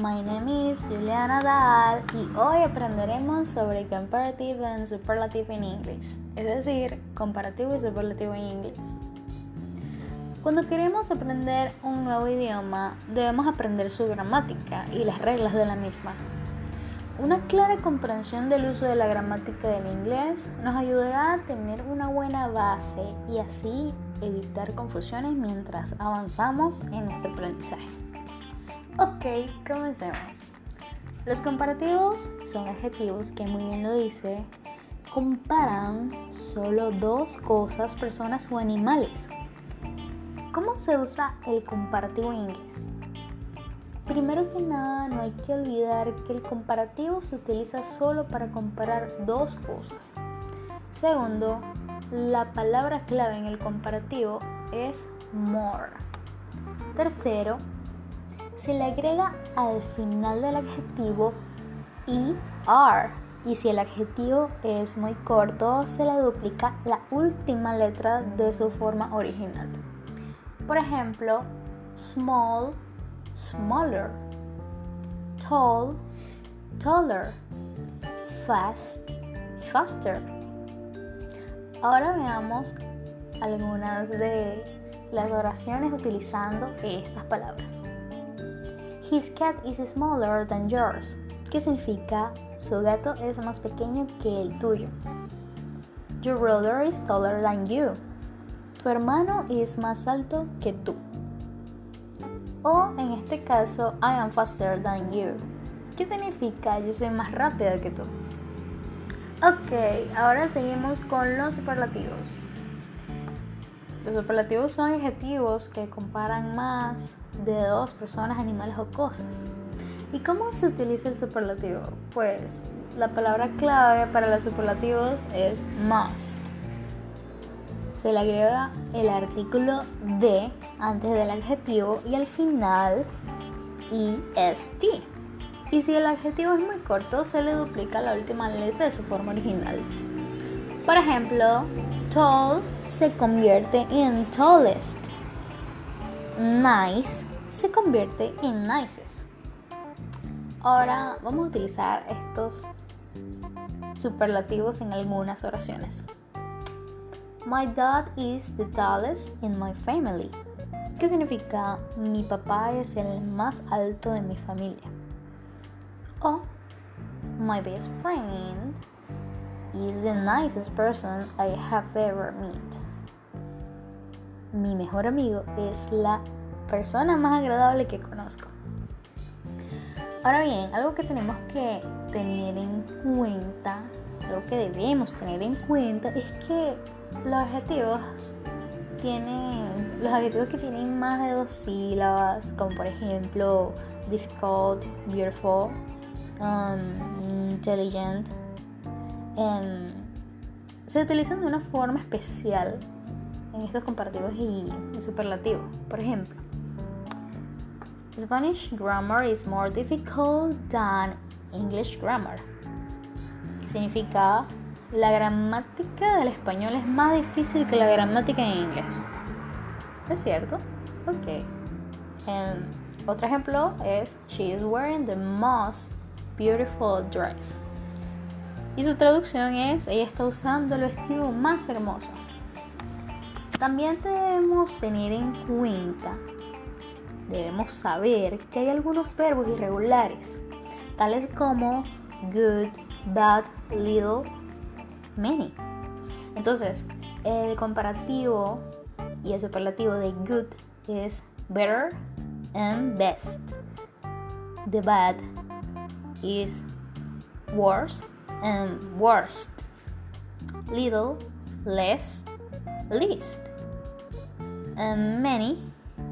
my name is Juliana Dahl y hoy aprenderemos sobre comparative and superlative in English, es decir, comparativo y superlativo en inglés. Cuando queremos aprender un nuevo idioma, debemos aprender su gramática y las reglas de la misma. Una clara comprensión del uso de la gramática del inglés nos ayudará a tener una buena base y así evitar confusiones mientras avanzamos en nuestro aprendizaje. Ok, comencemos. Los comparativos son adjetivos que muy bien lo dice, comparan solo dos cosas, personas o animales. ¿Cómo se usa el comparativo en inglés? Primero que nada, no hay que olvidar que el comparativo se utiliza solo para comparar dos cosas. Segundo, la palabra clave en el comparativo es more. Tercero, se le agrega al final del adjetivo er y si el adjetivo es muy corto se le duplica la última letra de su forma original. Por ejemplo, small, smaller, tall, taller, fast, faster. Ahora veamos algunas de las oraciones utilizando estas palabras. His cat is smaller than yours, ¿Qué significa su gato es más pequeño que el tuyo. Your brother is taller than you. Tu hermano es más alto que tú. O en este caso, I am faster than you. ¿Qué significa yo soy más rápida que tú? Ok, ahora seguimos con los superlativos. Los superlativos son adjetivos que comparan más de dos personas, animales o cosas. ¿Y cómo se utiliza el superlativo? Pues la palabra clave para los superlativos es must. Se le agrega el artículo de antes del adjetivo y al final est. Y si el adjetivo es muy corto, se le duplica la última letra de su forma original. Por ejemplo, tall se convierte en tallest. Nice se convierte en nicest. Ahora vamos a utilizar estos superlativos en algunas oraciones. My dad is the tallest in my family. ¿Qué significa mi papá es el más alto de mi familia? O my best friend is the nicest person I have ever met. Mi mejor amigo es la persona más agradable que conozco. Ahora bien, algo que tenemos que tener en cuenta, algo que debemos tener en cuenta es que los adjetivos tienen los adjetivos que tienen más de dos sílabas, como por ejemplo difficult, beautiful, um, intelligent, em, se utilizan de una forma especial en estos comparativos y, superlativos. Por ejemplo, Spanish grammar is more difficult than English grammar. significa la gramática del español es más difícil que la gramática en inglés. ¿Es cierto? Ok. Um, otro ejemplo es She is wearing the most beautiful dress. Y su traducción es Ella está usando el vestido más hermoso. También debemos tener en cuenta, debemos saber que hay algunos verbos irregulares, tales como good, bad, little, many. Entonces, el comparativo y el superlativo de good es better and best. The bad is worse and worst. Little, less, least. And many,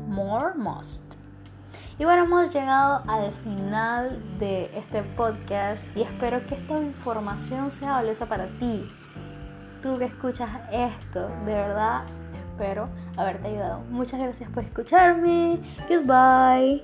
more, most. Y bueno, hemos llegado al final de este podcast y espero que esta información sea valiosa para ti. Tú que escuchas esto, de verdad espero haberte ayudado. Muchas gracias por escucharme. Goodbye.